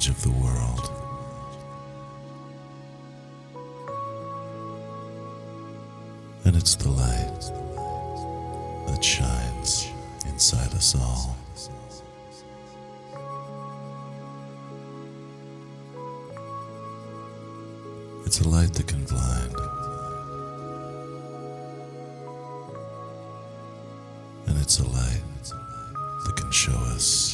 edge of the world. And it's the light that shines inside us all. It's a light that can blind. And it's a light that can show us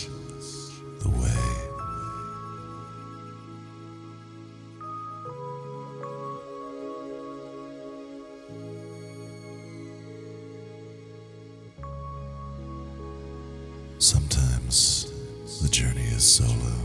solo.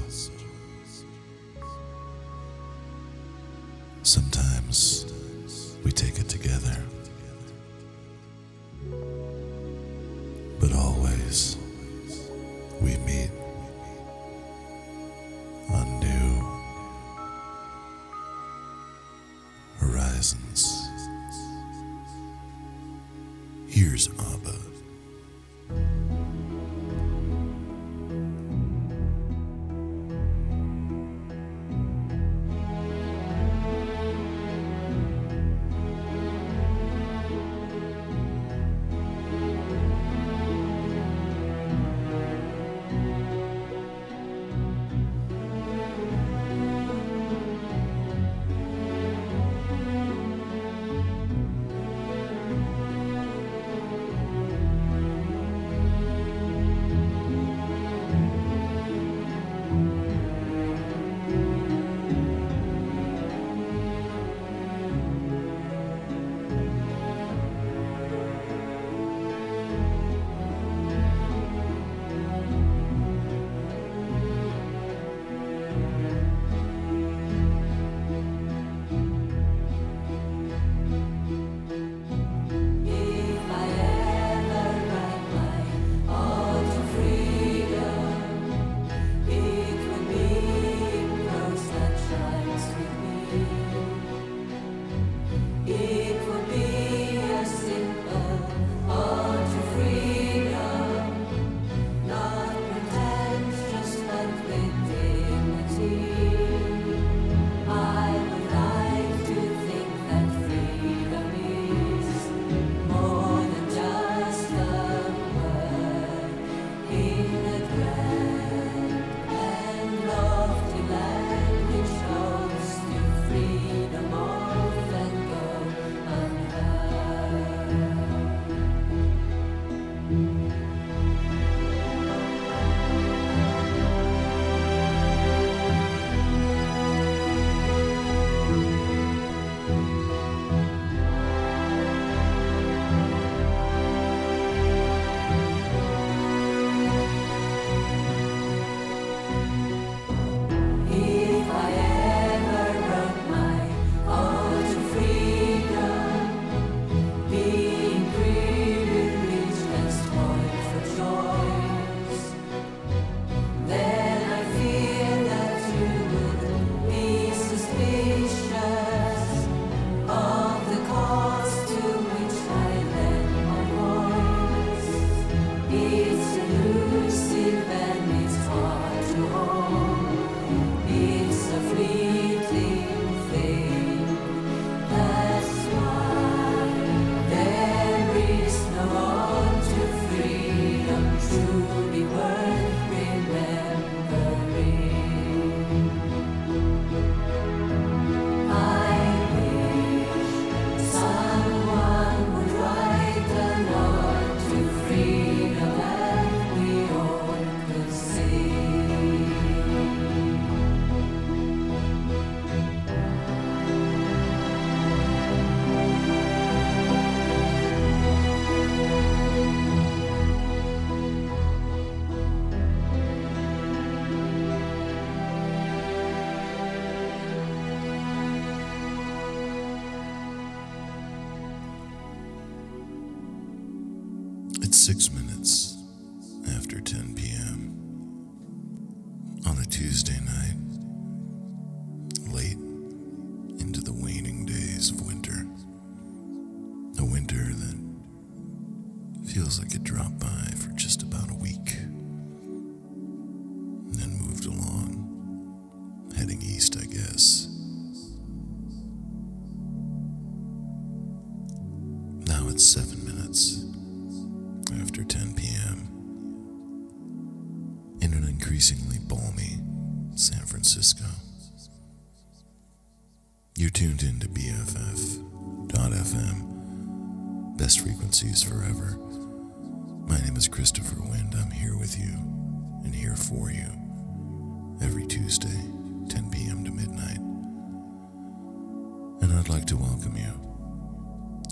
I'd like to welcome you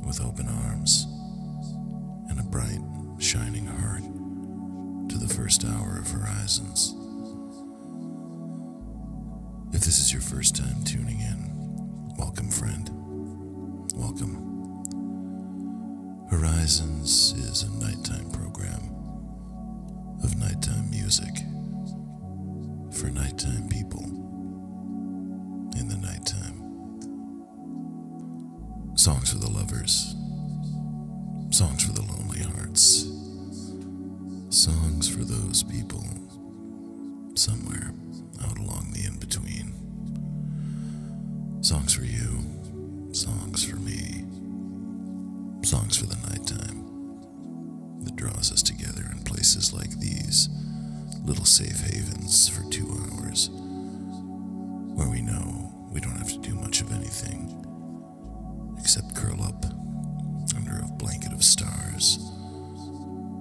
with open arms and a bright, shining heart to the first hour of Horizons. If this is your first time tuning in, welcome, friend. Welcome. Horizons is a nighttime program of nighttime music for nighttime people places like these little safe havens for two hours where we know we don't have to do much of anything except curl up under a blanket of stars,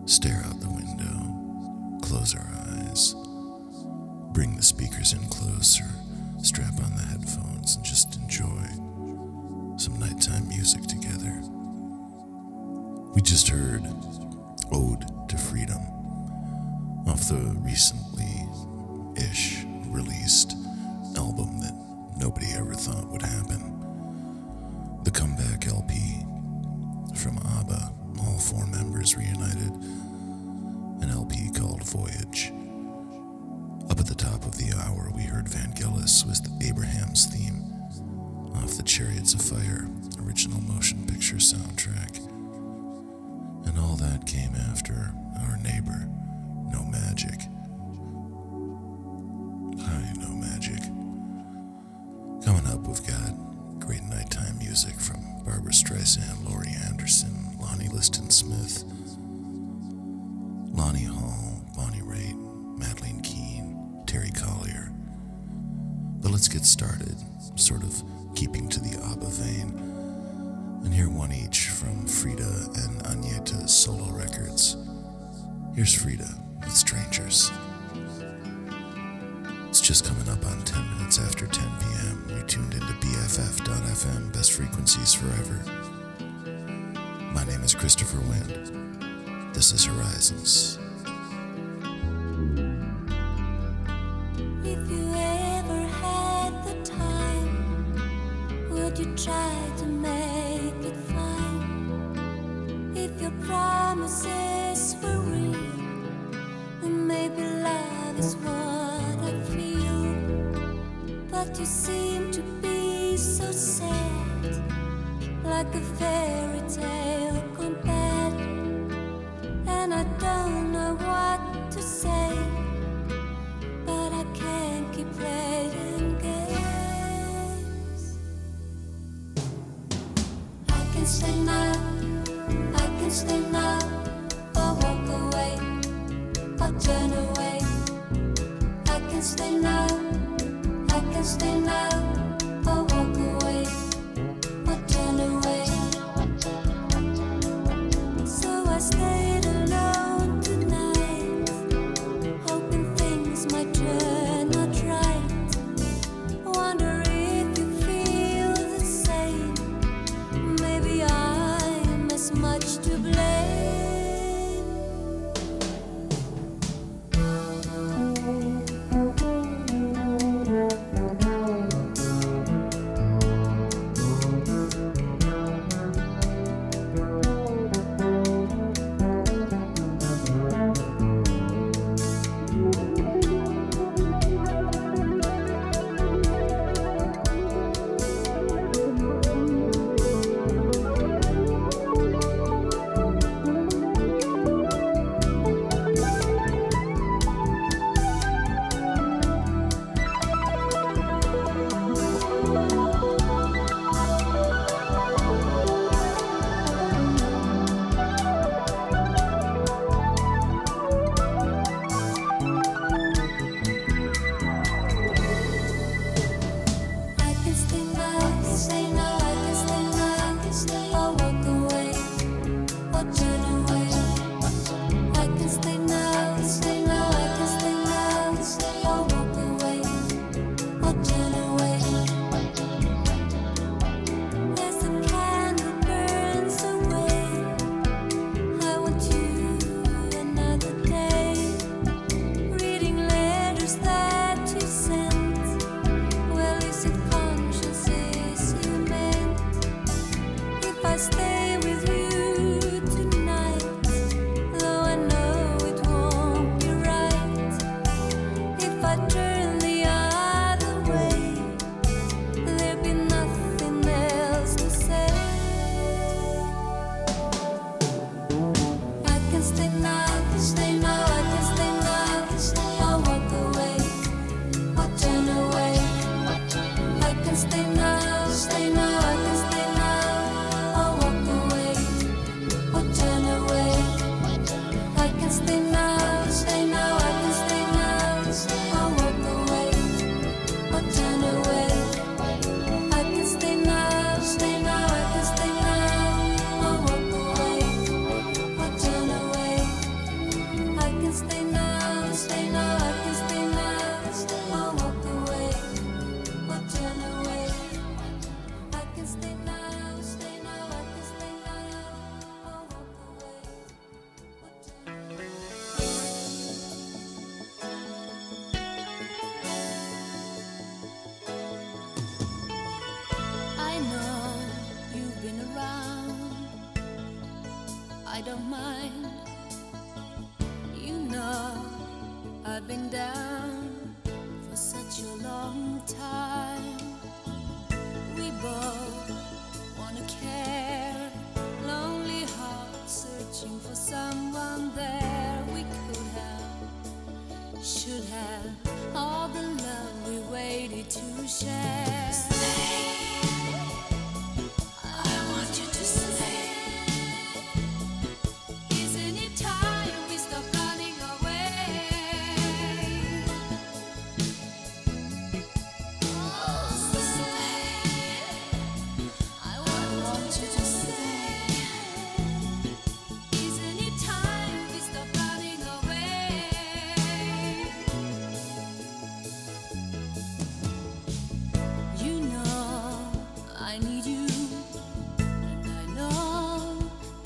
stare out the window, close our eyes, bring the speakers in closer, strap on the headphones, and just enjoy some nighttime music together. We just heard Ode to Freedom off the recently ish released album that nobody ever thought would happen. The comeback LP from ABBA, all four members reunited, an LP called Voyage. Up at the top of the hour, we heard Vangelis with Abraham's theme off the Chariots of Fire original motion picture soundtrack. And all that came after our neighbor, No Magic. Hi, No Magic. Coming up, we've got great nighttime music from Barbara Streisand, Laurie Anderson, Lonnie Liston Smith, Lani Hall, Bonnie Raitt, Madleen Kane, Terry Callier. But let's get started, sort of keeping to the ABBA vein, and hear one each from Frida and Agnetha's solo records. Here's Frida with Strangers. It's just coming up on 10 minutes after 10 p.m. You're tuned into BFF.FM, best frequencies forever. My name is Christopher Wind. This is Horizons.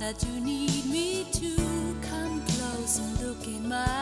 that you need me to come close and look in my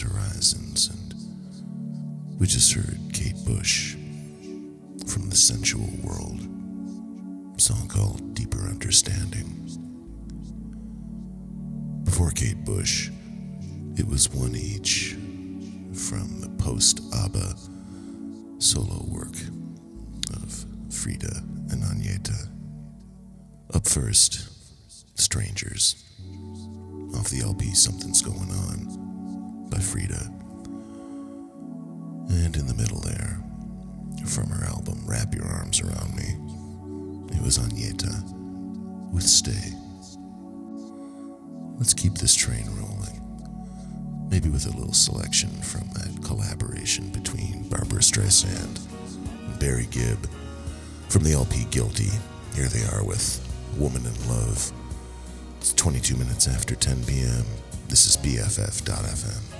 Horizons, and we just heard Kate Bush from The Sensual World, song called Deeper Understanding. Before Kate Bush, it was one each from the post ABBA solo work of Frida Frida. And in the middle there, from her album Wrap Your Arms Around Me, it was Agnetha with Stay. Let's keep this train rolling. Maybe with a little selection from that collaboration between Barbara Streisand and Barry Gibb from the LP Guilty. Here they are with Woman in Love. It's 22 minutes after 10 p.m. This is BFF.FM.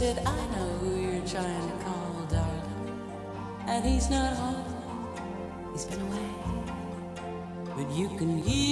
said, I know who you're trying to call, darling. And he's not home, he's been away. But you can hear.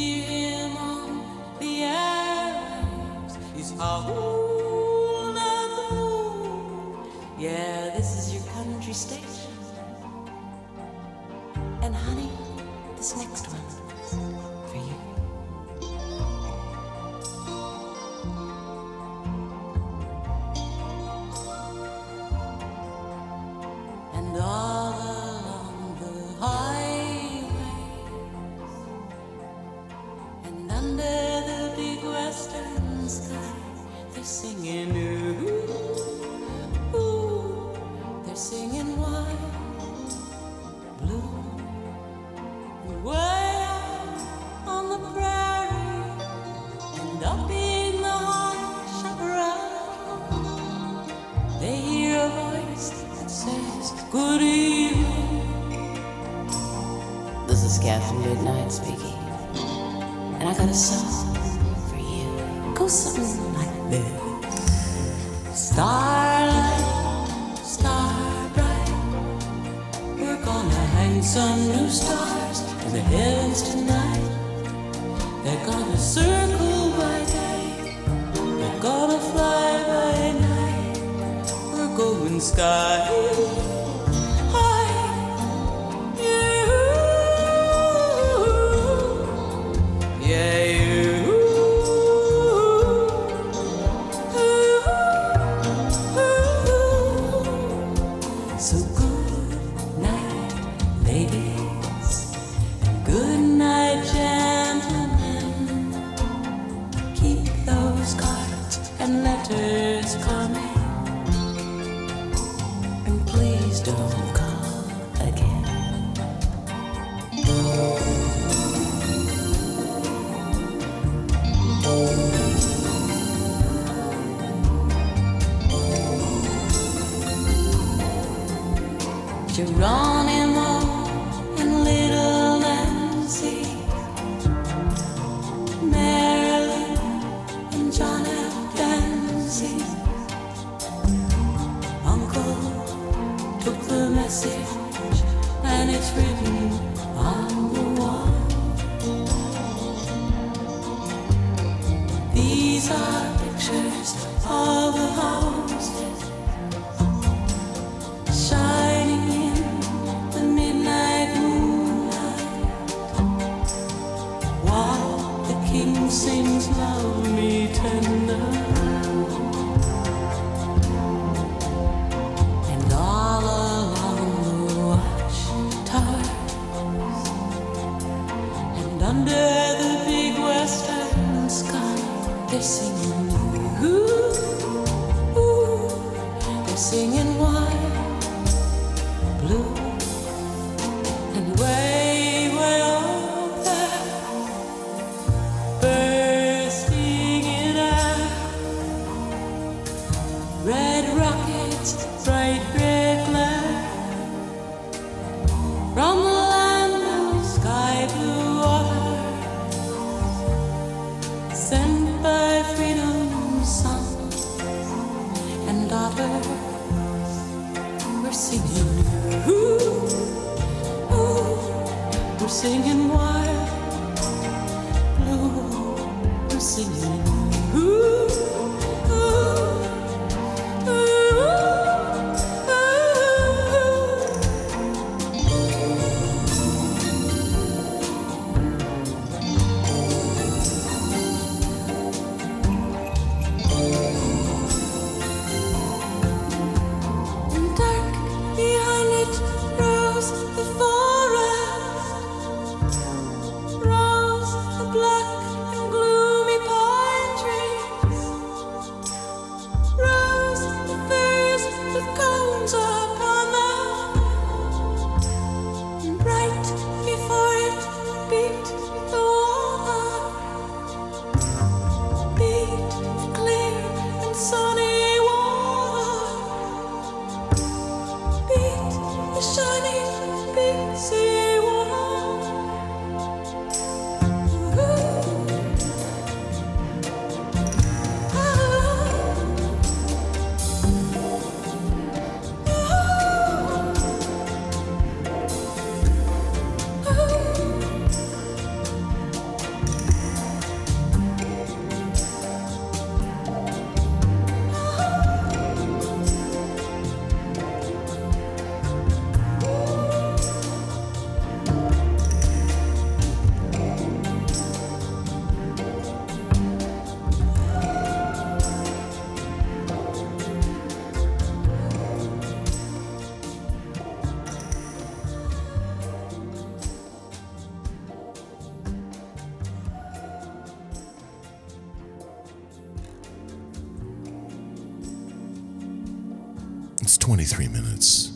23 minutes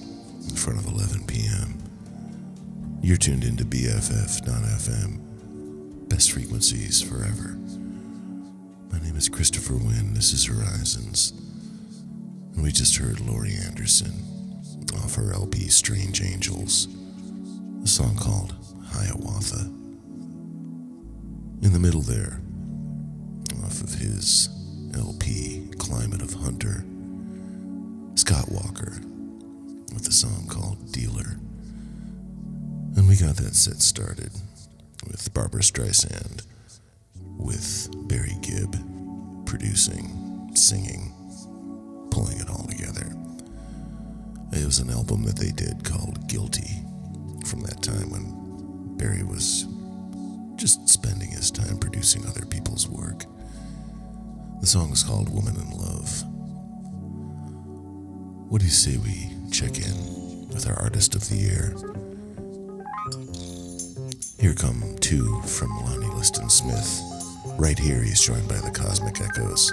in front of 11 p.m. You're tuned into BFF.FM, best frequencies forever. My name is Christopher Wynn. This is Horizons. And we just heard Laurie Anderson off her LP Strange Angels, a song called Hiawatha. In the middle there, off of his LP Climate of Hunter, Scott Walker with a song called Dealer. And we got that set started with Barbara Streisand, with Barry Gibb producing, singing, pulling it all together. It was an album that they did called Guilty from that time when Barry was just spending his time producing other people's work. The song is called Woman in Love. What do you say we check in with our Artist of the Year? Here come two from Lonnie Liston Smith. Right here, he's joined by the Cosmic Echoes.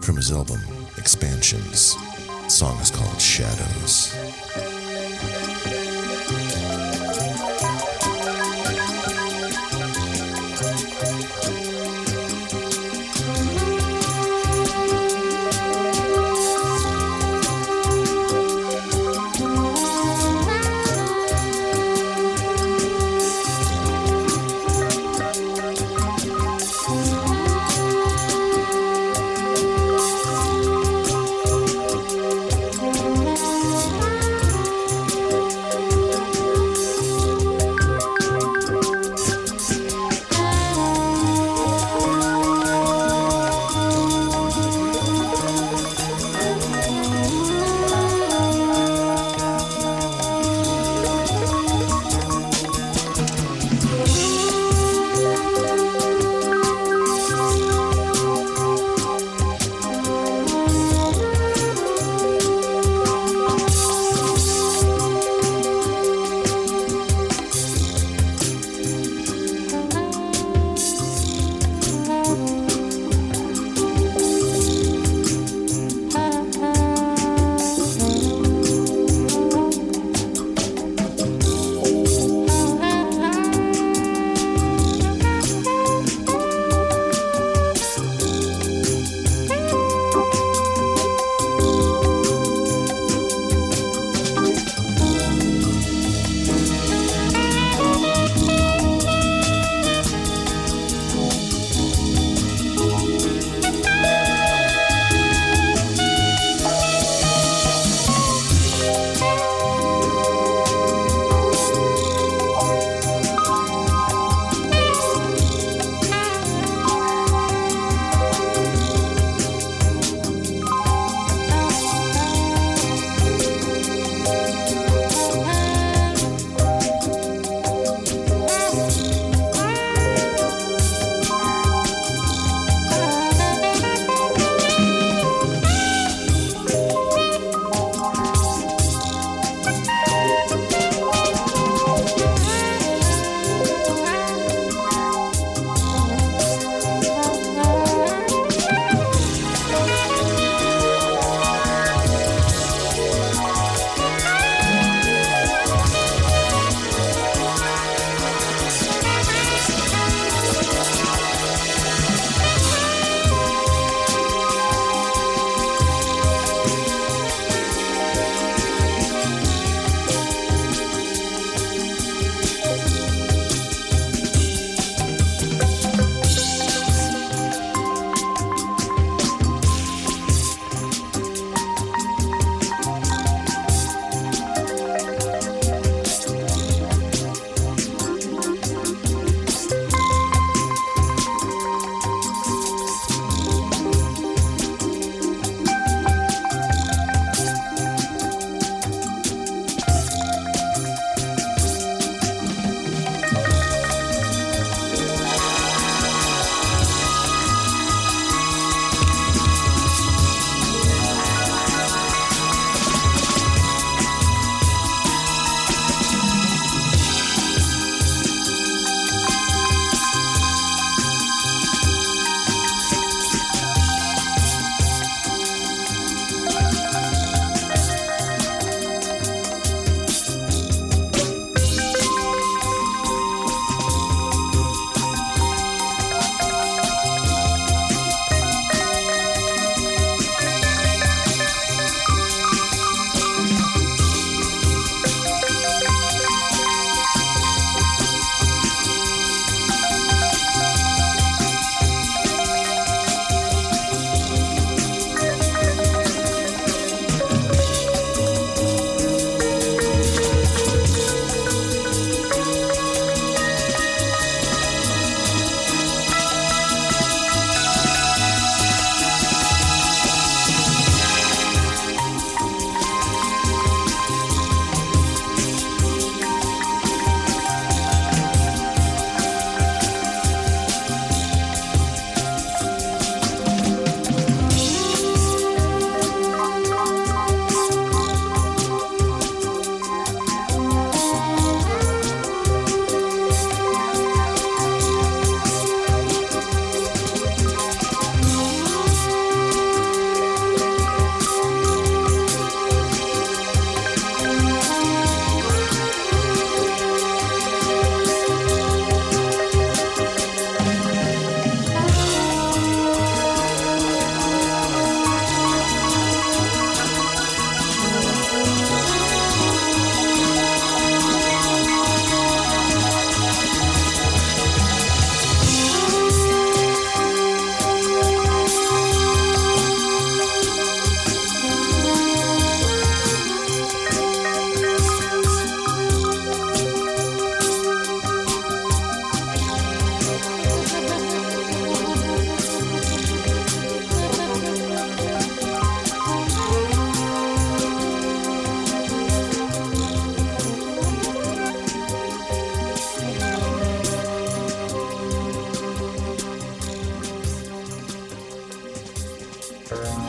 From his album Expansions, the song is called Shadows. Bye.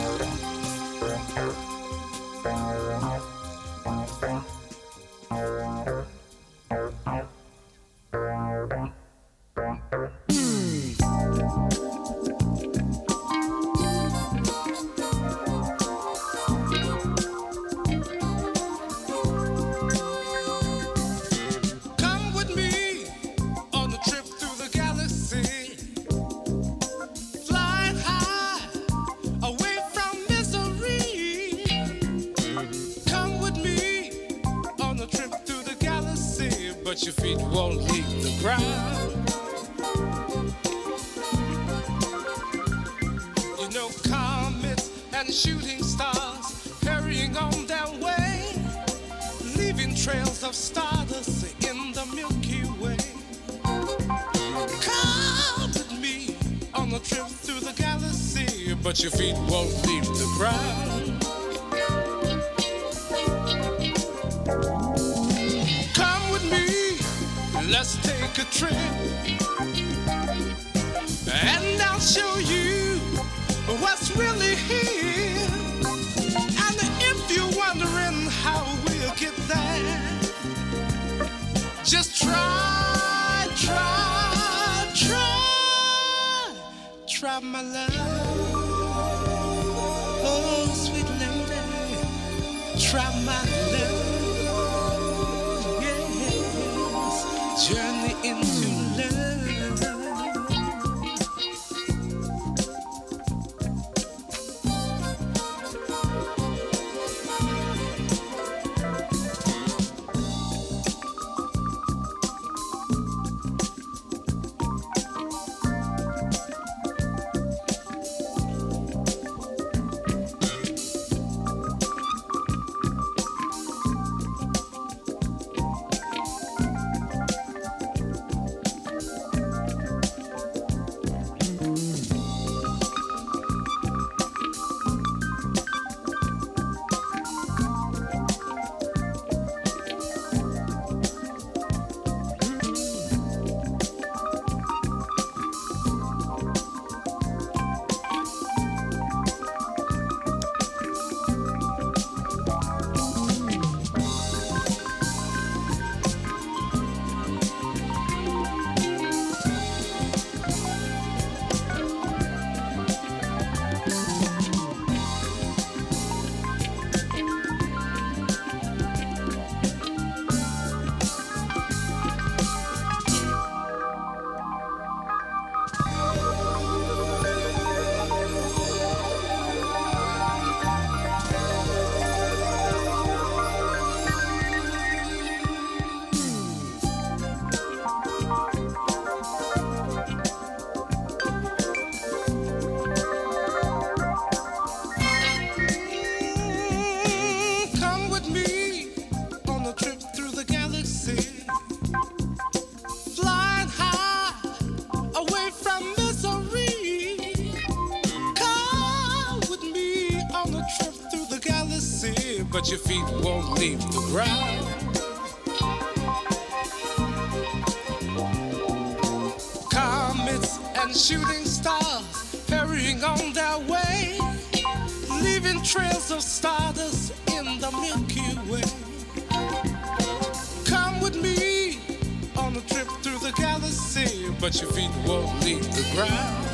your feet won't leave the ground. Comets and shooting stars hurrying on their way, leaving trails of stardust in the Milky Way. Come with me on a trip through the galaxy, but your feet won't leave the ground.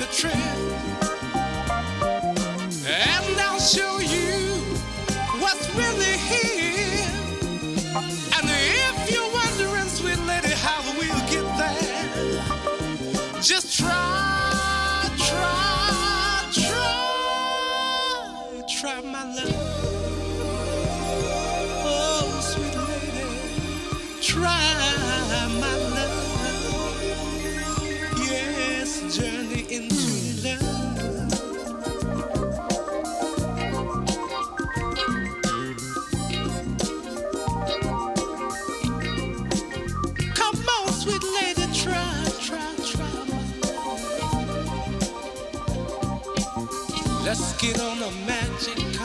like a trip, And I'll show you what's really here. And if you're wondering, sweet lady, how we'll get there, just try. Get on the magic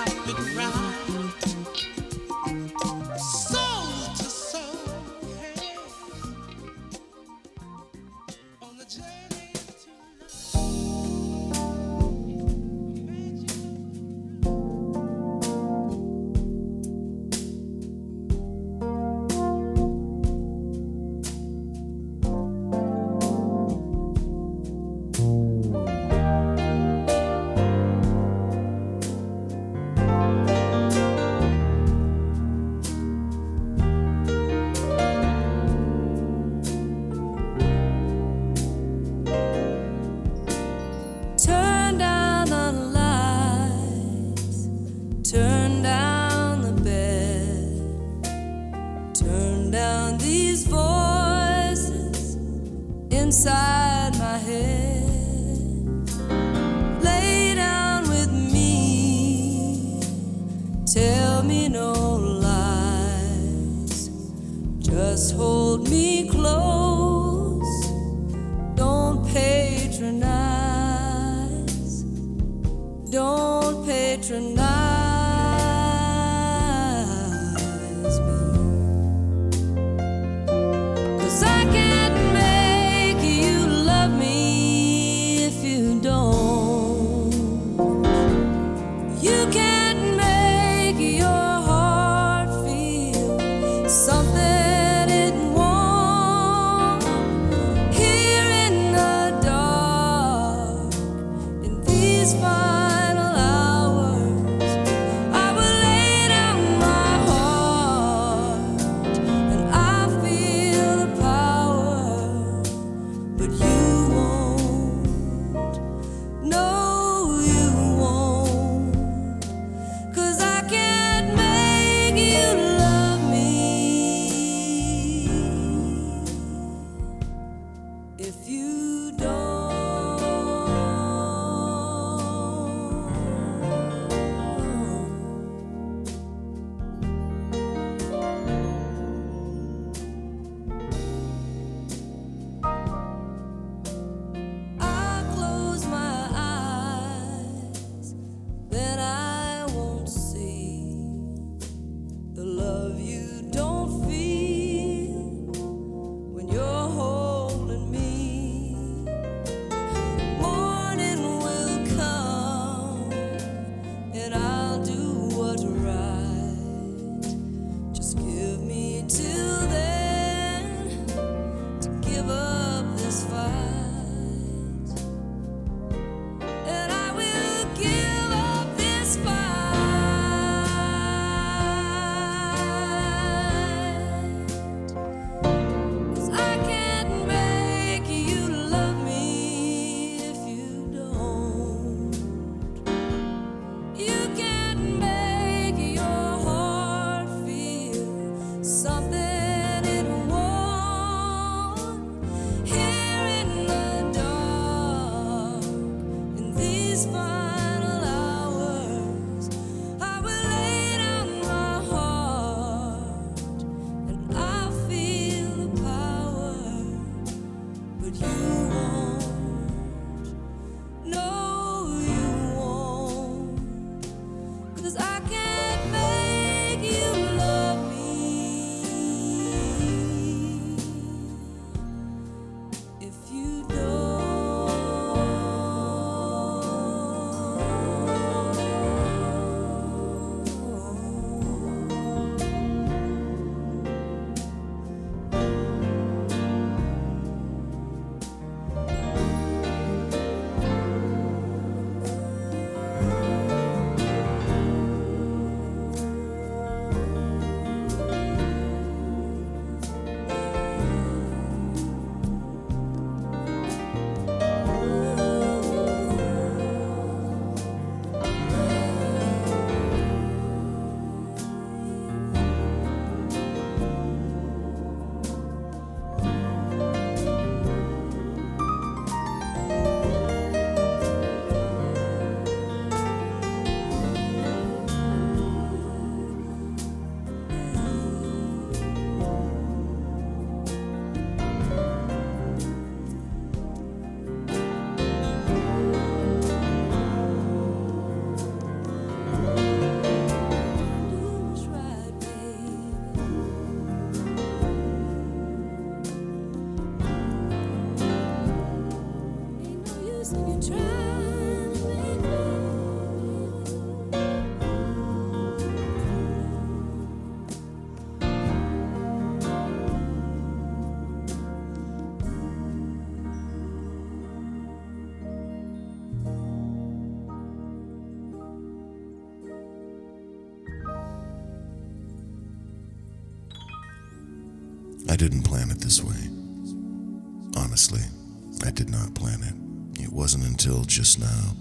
until just now,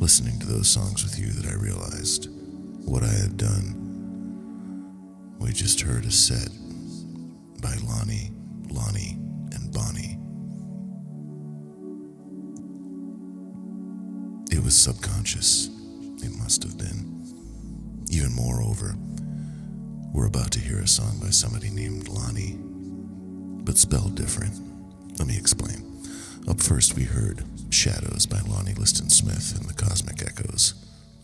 listening to those songs with you, that I realized what I had done. We just heard a set by Lonnie, Lonnie, and Bonnie. It was subconscious. It must have been. Even moreover, we're about to hear a song by somebody named Lonnie, but spelled different. Let me explain. Up first, we heard Shadows by Lonnie Liston Smith and the Cosmic Echoes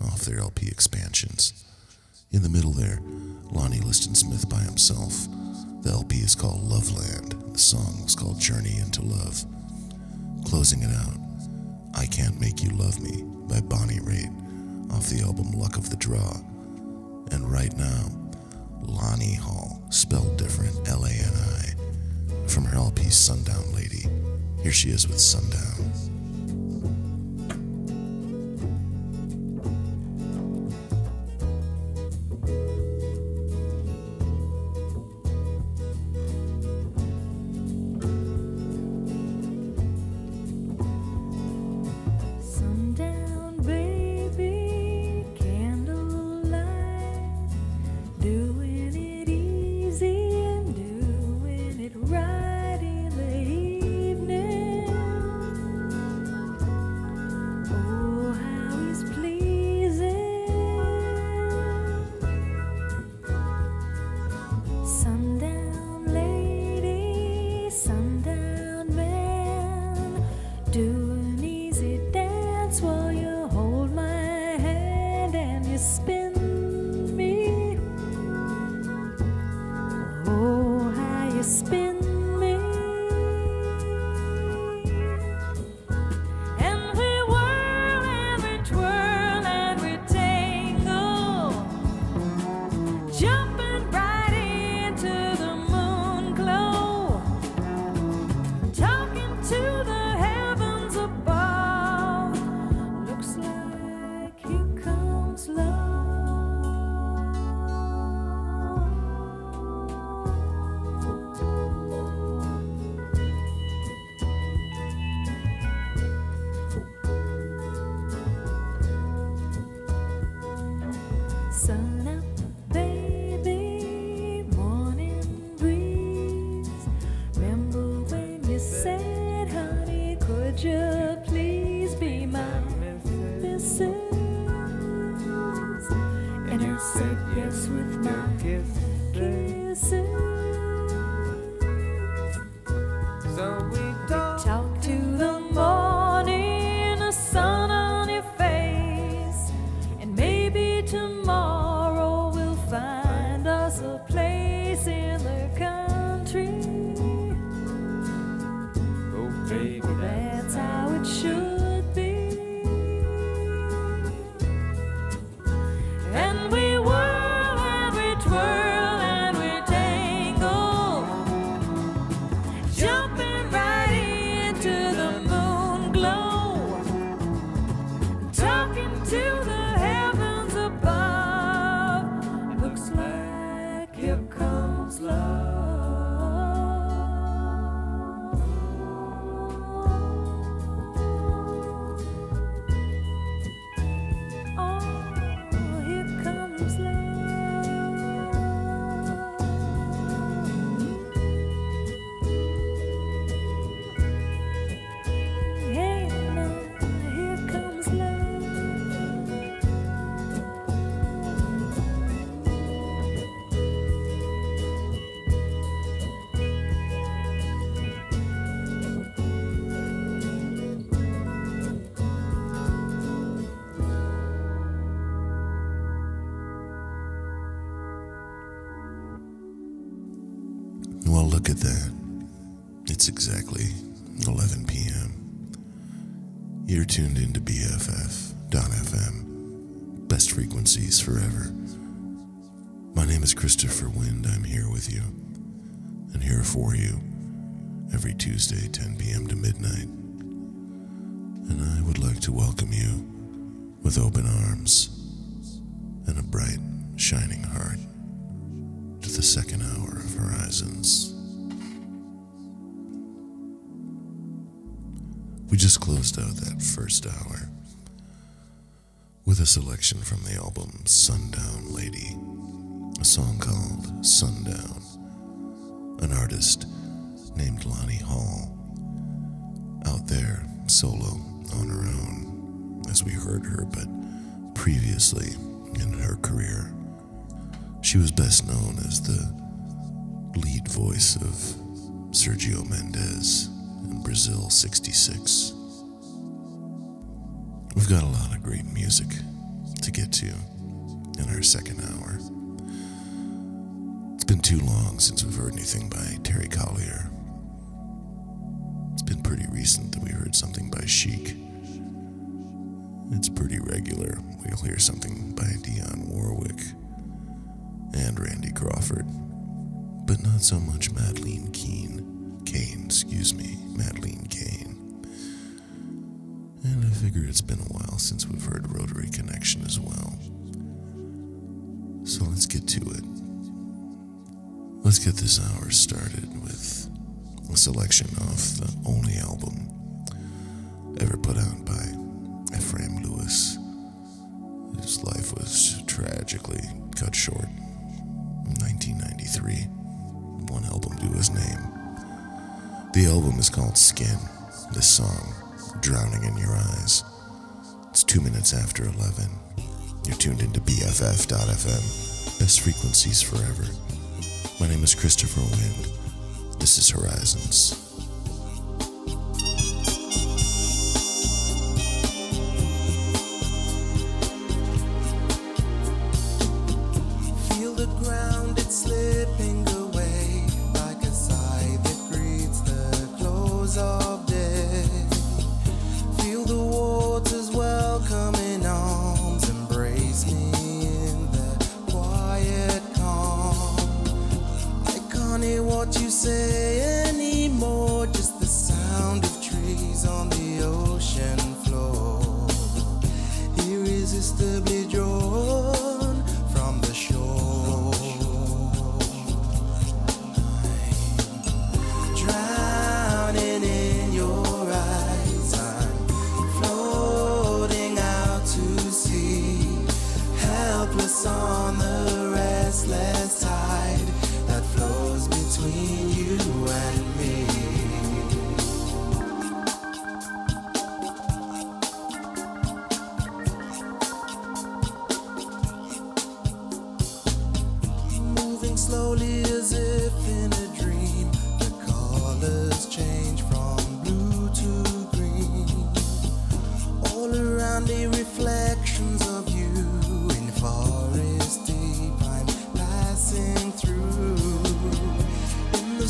off their LP expansions. In the middle there, Lonnie Liston Smith by himself. The LP is called Loveland. The song was called Journey into Love. Closing it out, I Can't Make You Love Me by Bonnie Raitt off the album Luck of the Draw. And right now, Lani Hall, spelled different, L A N I, from her LP Sundown Lady. Here she is with Sundown. Sundown, Well, look at that. It's exactly 11 p.m. You're tuned into BFF.FM. Best frequencies forever. My name is Christopher Wind. I'm here with you and here for you every Tuesday, 10 p.m. to midnight. And I would like to welcome you with open arms and a bright, shining heart to the second hour of Horizons. We just closed out that first hour with a selection from the album Sundown Lady, a song called Sundown, an artist named Lani Hall, out there solo on her own. as we heard her, but previously in her career, she was best known as the lead voice of Sergio Mendes in Brazil 66. We've got a lot of great music to get to in our second hour. It's been too long since we've heard anything by Terry Callier. It's been pretty recent that we heard something by Chic. It's pretty regular. We'll hear something by Dionne Warwick and Randy Crawford, but not so much Madleen Keane. Kane, excuse me, Madleen Kane. And I figure it's been a while since we've heard Rotary Connection as well. So let's get to it. Let's get this hour started with a selection off the only album ever put out by Ephraim Lewis, whose life was tragically cut short 1993. One album to his name. The album is called Skin. This song, Drowning in Your Eyes. It's two minutes after 11. You're tuned into BFF.FM. Best frequencies forever. My name is Christopher Wind. This is Horizons.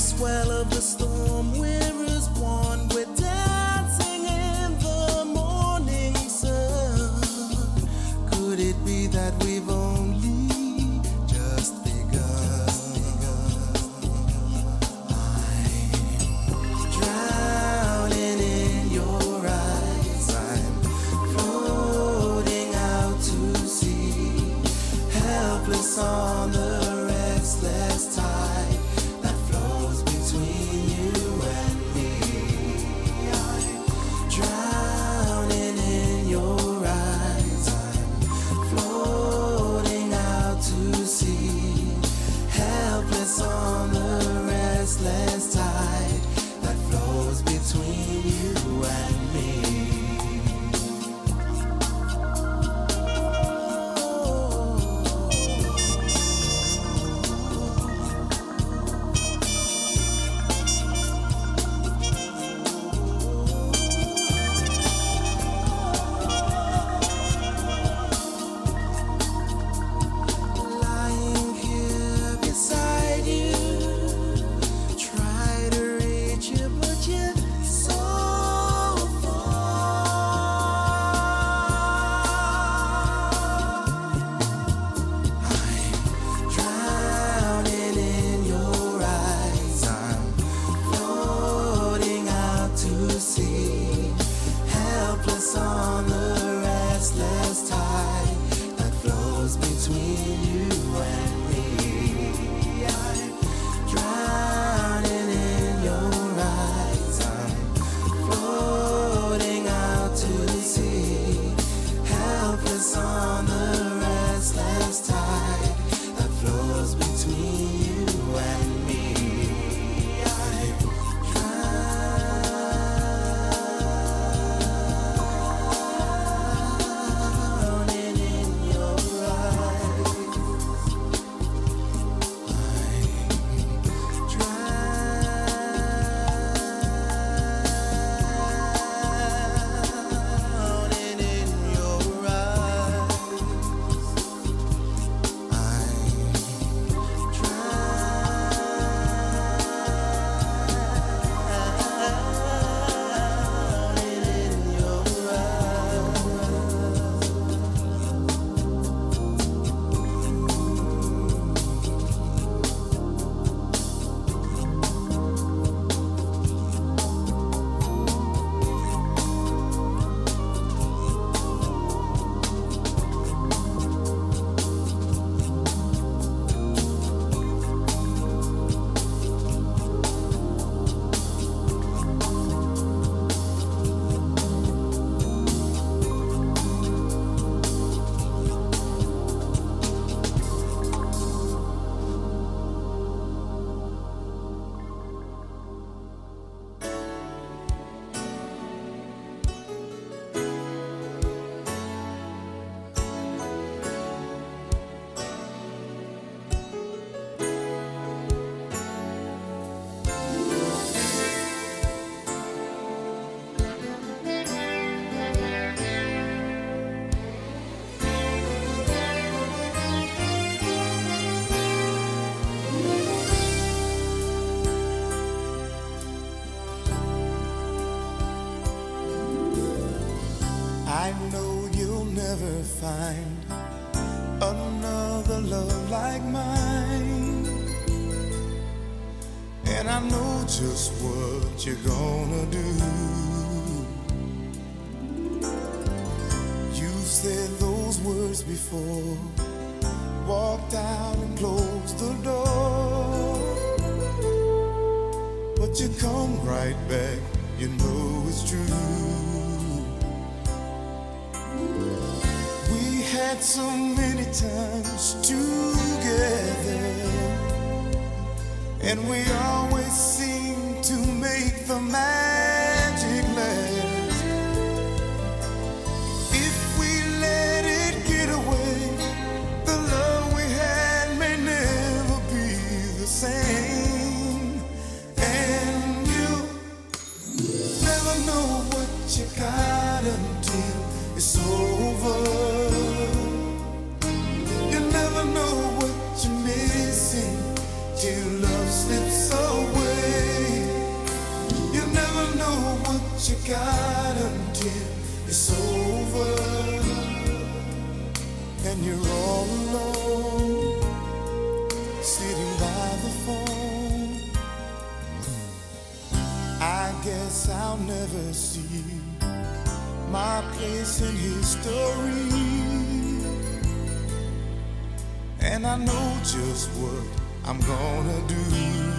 Swell of the storm, we're ever find another love like mine. And I know just what you're gonna do. You've said those words before, walked out and closed the door. But you come right back, you know it's true. had so many times together, and we always seem to make the match. my place in history. And I know just what I'm gonna do.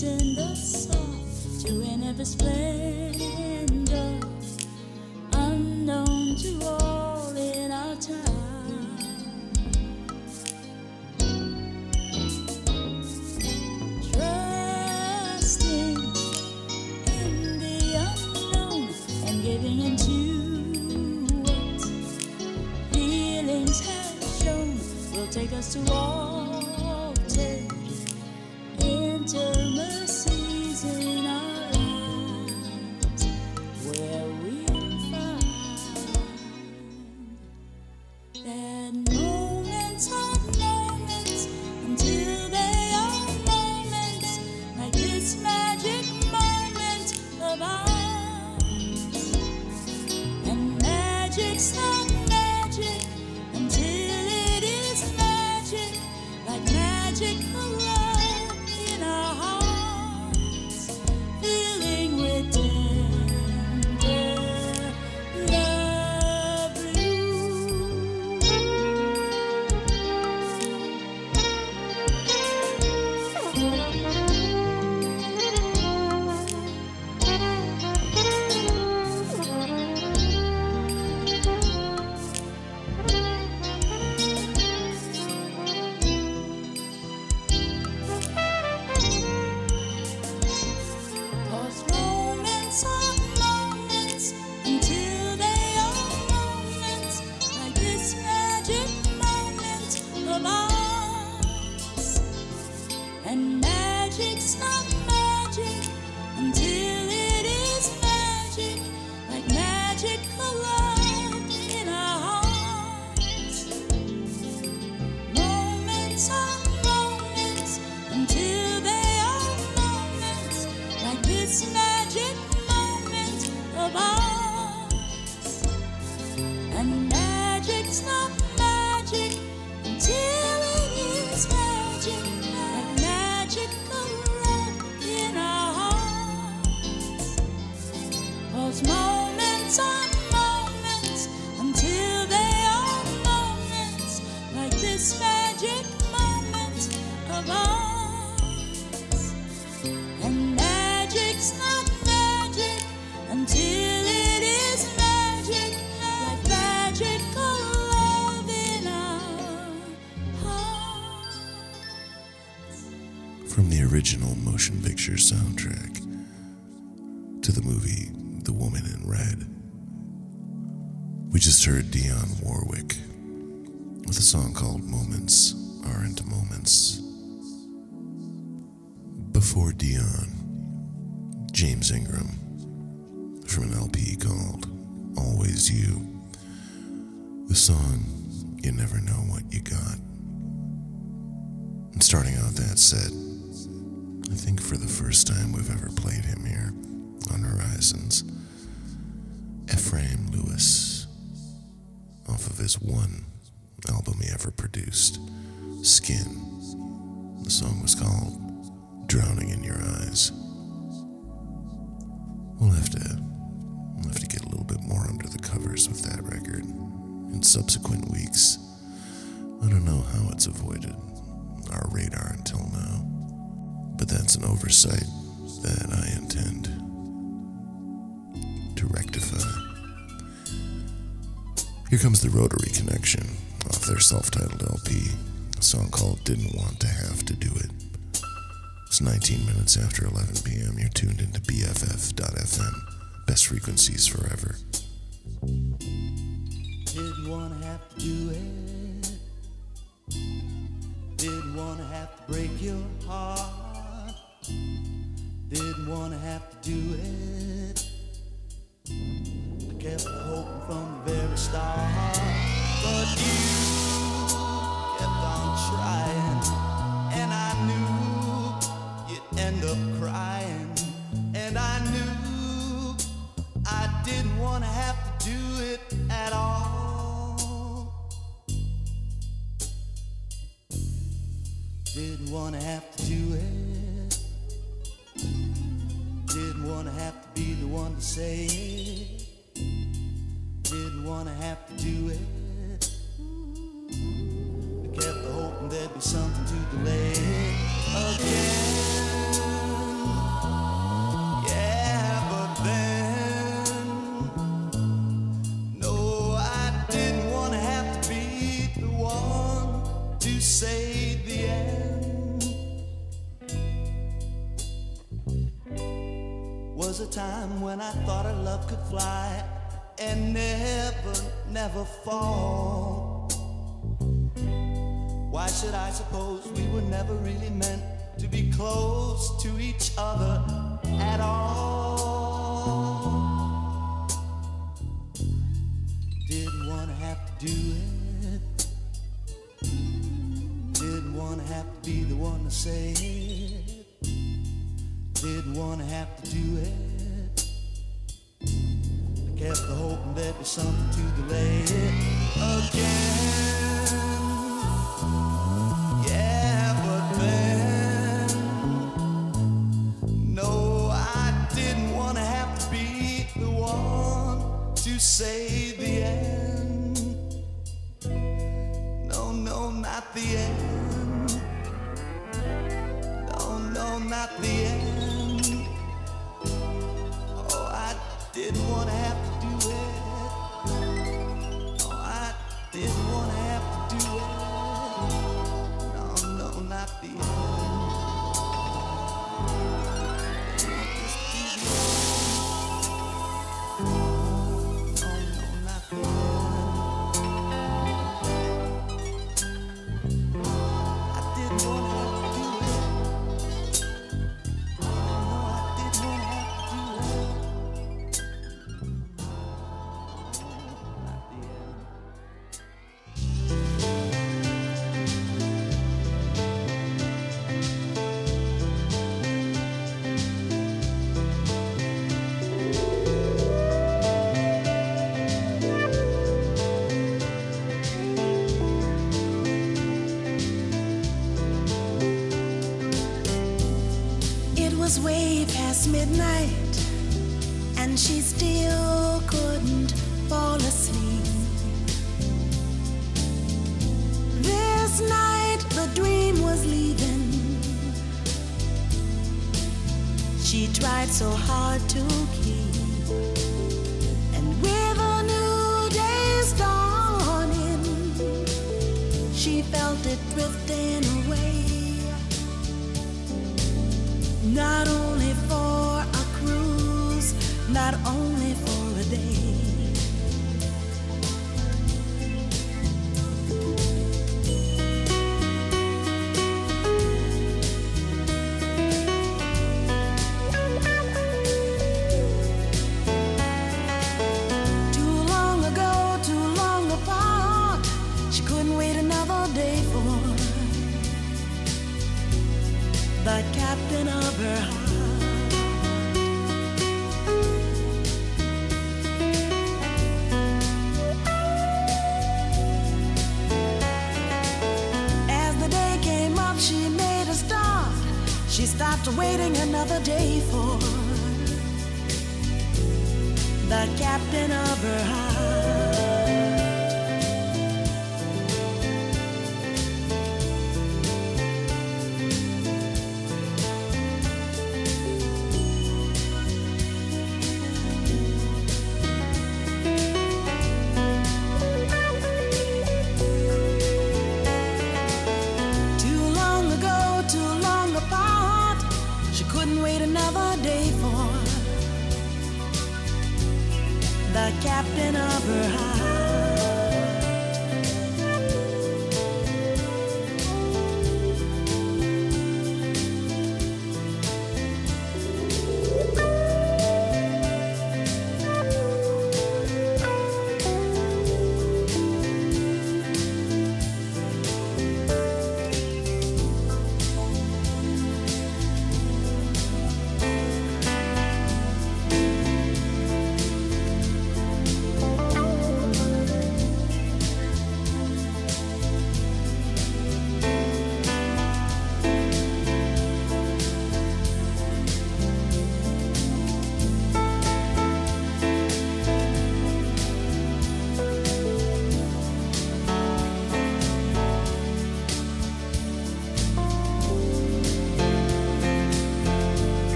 Can the us off to an ever splendor picture soundtrack to the movie The Woman in Red. We just heard Dionne Warwick with a song called Moments Aren't Moments. Before Dionne, James Ingram from an LP called Always You. The song You Never Know What You Got. And starting out that set, for the first time we've ever played him here on Horizons, Ephraim Lewis, off of his one album he ever produced, Skin. The song was called Drowning in Your Eyes. We'll have to we'll have to get a little bit more under the covers with that record in subsequent weeks. I don't know how it's avoided that's an oversight that I intend to rectify. Here comes the Rotary Connection off their self titled LP, a song called Didn't Want to Have to Do It. It's 19 minutes after 11 p.m. You're tuned into BFF.FM. Best frequencies forever. Didn't wanna have to do it. Didn't wanna have to break your heart. Didn't wanna have to do it. I kept hoping from the very start. But you kept on trying. And I knew you'd end up crying. And I knew I didn't wanna have to do it at all. Didn't wanna have say it. Didn't have to do and never, never fall. Why should I suppose we were never really meant to be close to each other at all? Didn't wanna have to do it. Didn't wanna have to be the one to say it. Didn't wanna have to do it. There'd something to delay it again. she tried so hard to keep. And with a new day's dawning, she felt it drifting away. Not only for a cruise, not only for a day. Waiting another day for the captain of her heart.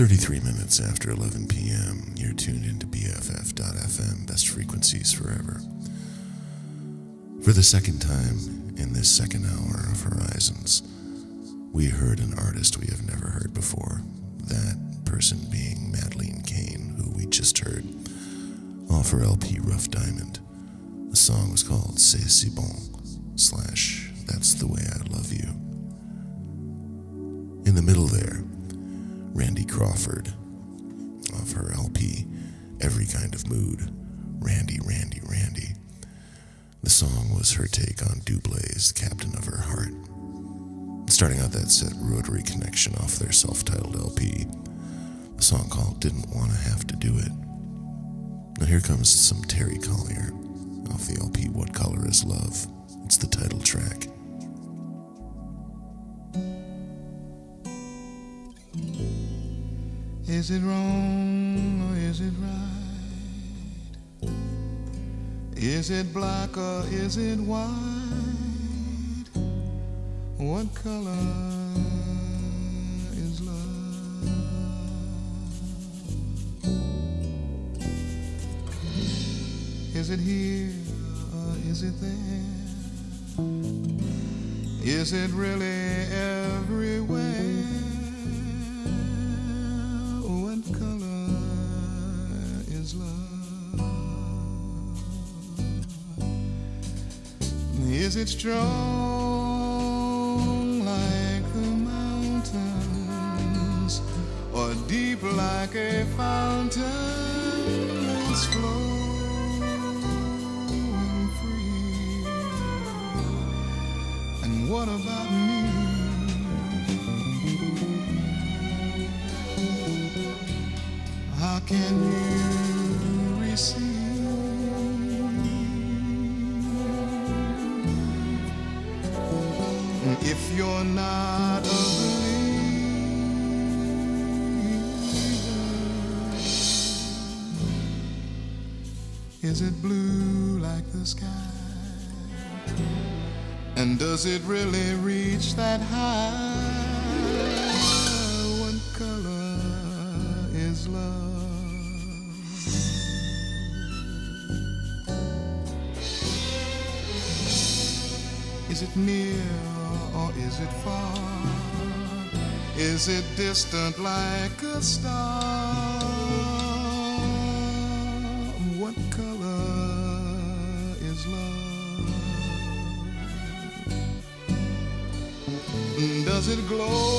33 minutes after 11 p.m., you're tuned into BFF.FM, best frequencies forever. For the second time in this second hour of Horizons, we heard an artist we have never heard before. That person being Madleen Kane, who we just heard off her LP Rough Diamond. The song was called C'est si bon, slash That's the Way I Love You. Crawford of her LP, Every Kind of Mood. Randy, Randi, Randee. The song was her take on Double's Captain of Her Heart. Starting out that set, Rotary Connection off their self titled LP. A song called Didn't Wanna Have to Do It. Now here comes some Terry Callier off the LP What Color Is Love. It's the title track. Is it wrong or is it right? Is it black or is it white? What color is love? Is it here or is it there? Is it really everywhere? Is it strong like the mountains or deep like a fountain that's flowing free? And what about me? How can you Is it blue like the sky? And does it really reach that high? What color is love? Is it near or is it far? Is it distant like a star? Glow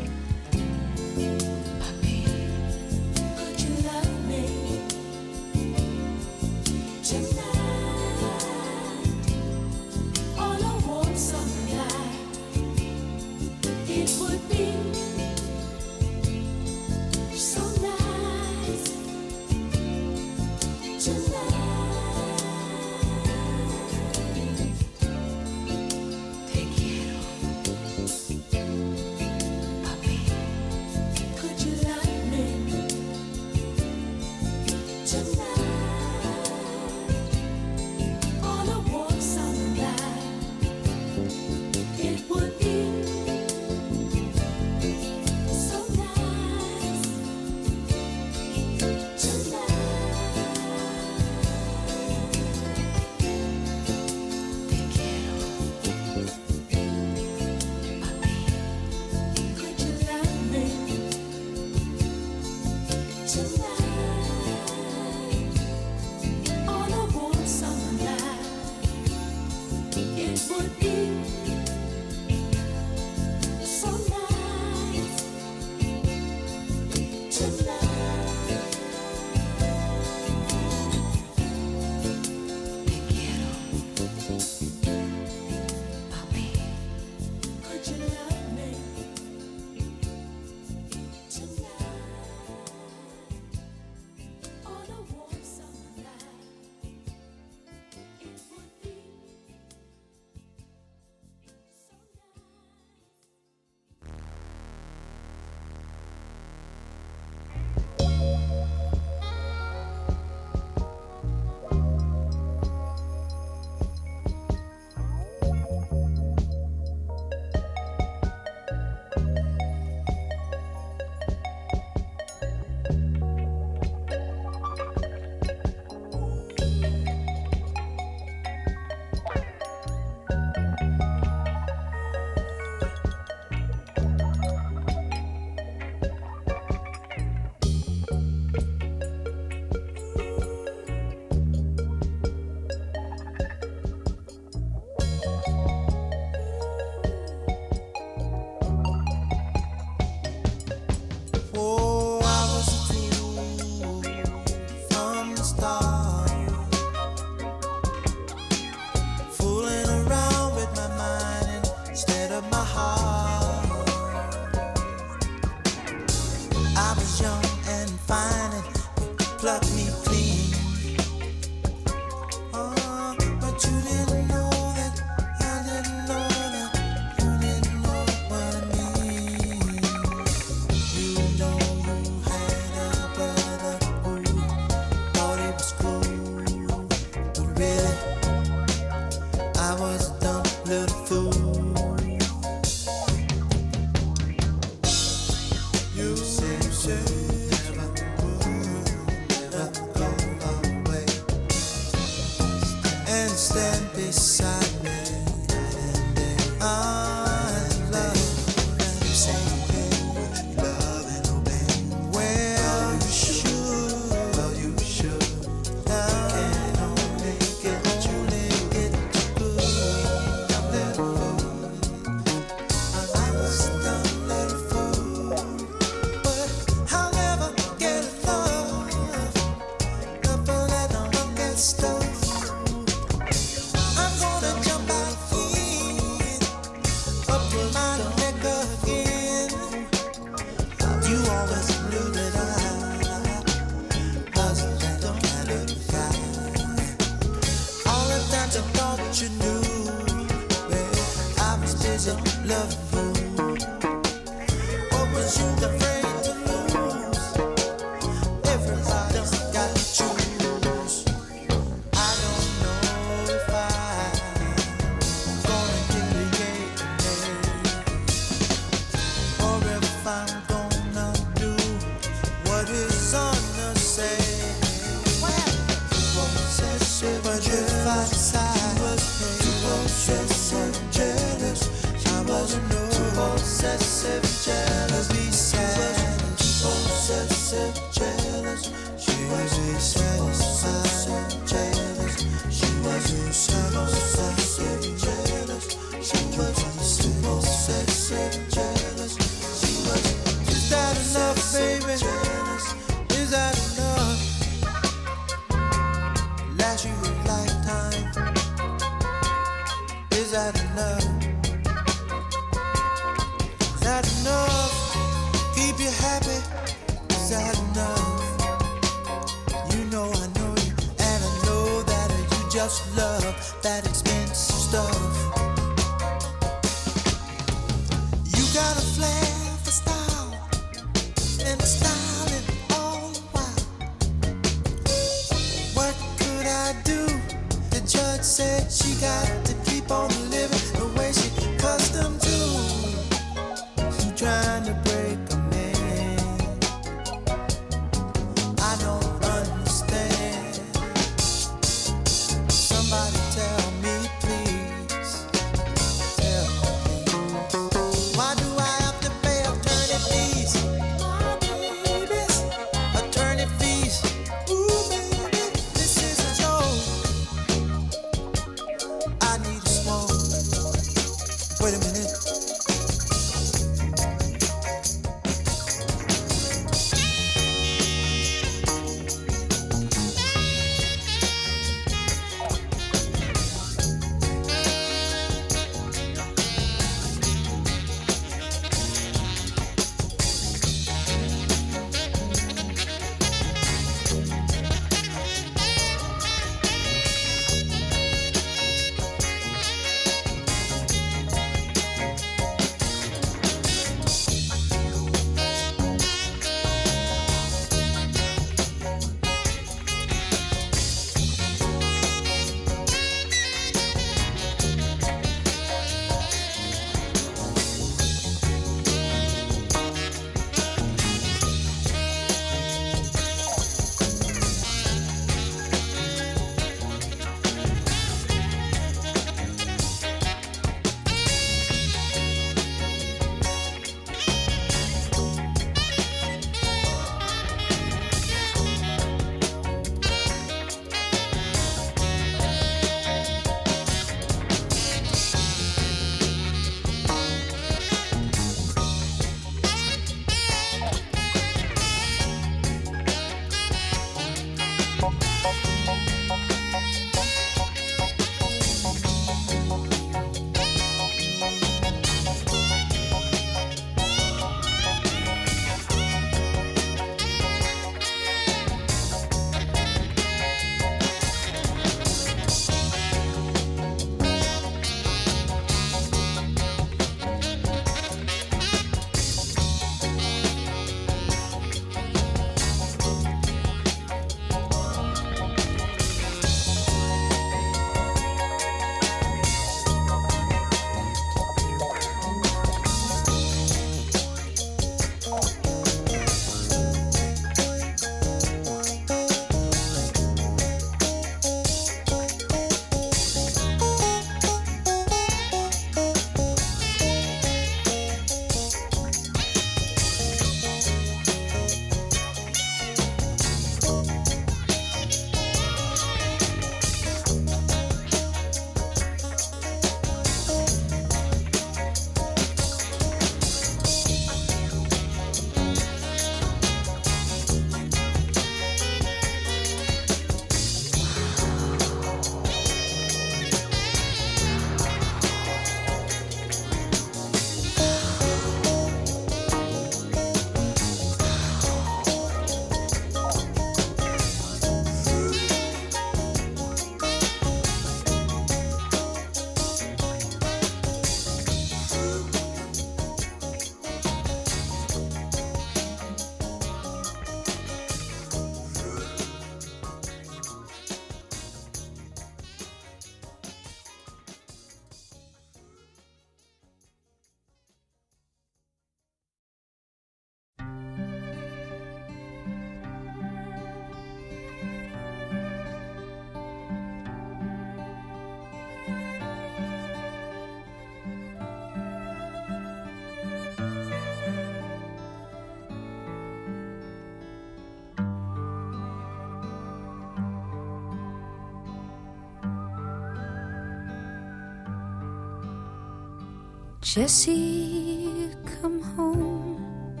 Jesse, come home.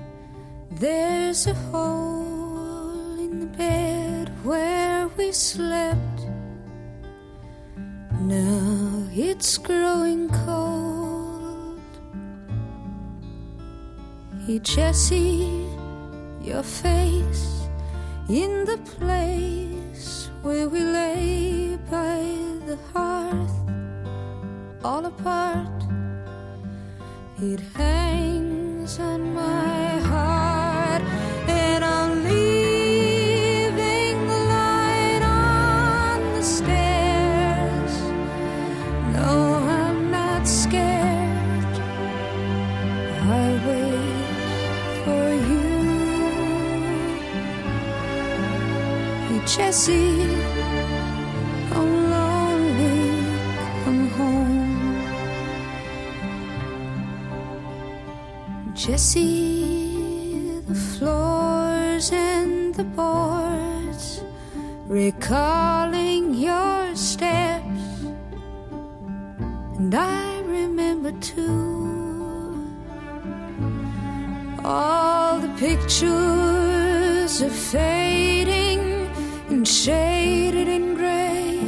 There's a hole in the bed where we slept. Now It's growing cold. Hey, Jesse, your face in the place where we lay by the hearth, all apart. It hangs on my heart, and I'm leaving the light on the stairs. No, I'm not scared. I wait for you. Jesse, Jesse, the floors and the boards, recalling your steps, and I remember too all the pictures are fading and shaded in gray,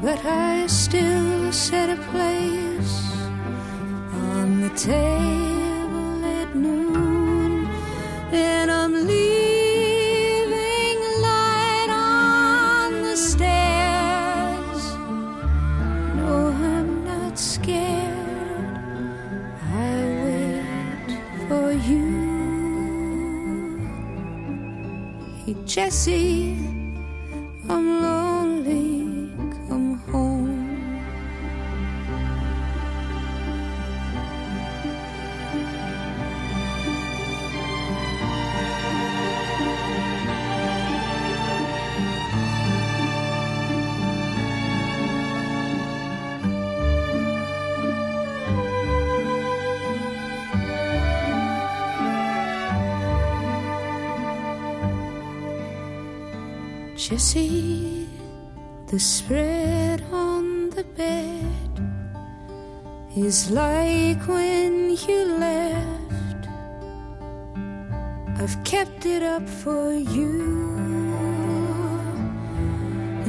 but I still set a place on the table Jesse, is like when you left. I've kept it up for you,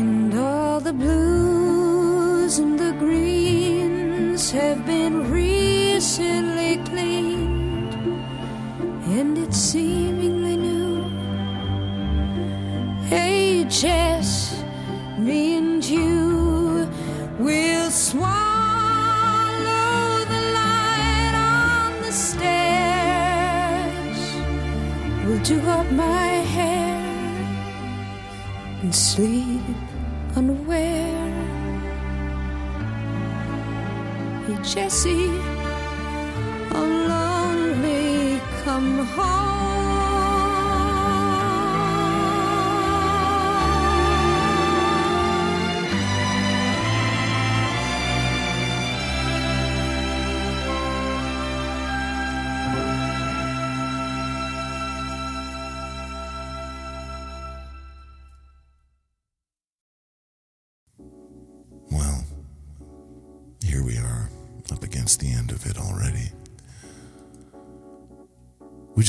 and all the blues and the greens have been recently Hey,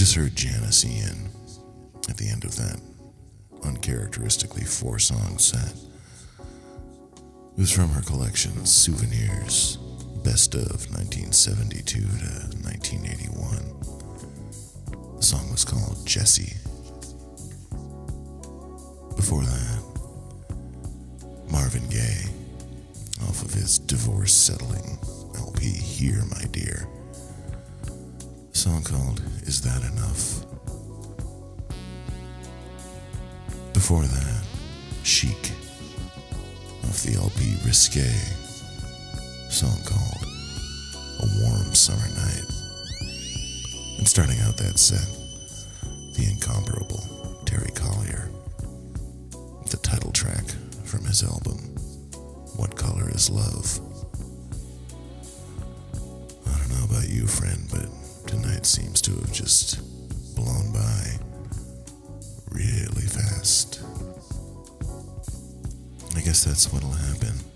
just heard Janis Ian at the end of that uncharacteristically four song set. It was from her collection Souvenirs, best of 1972 to 1981. The song was called Jesse. Before that, Marvin Gaye off of his divorce settling LP Here, My Dear. Song called Is That Enough? Before that, Chic off the LP Risque. Song called A Warm Summer Night. And starting out that set, the incomparable Terry Callier. The title track from his album what color is love? I don't know about you, friend, but tonight seems to have just blown by really fast. I guess that's what'll happen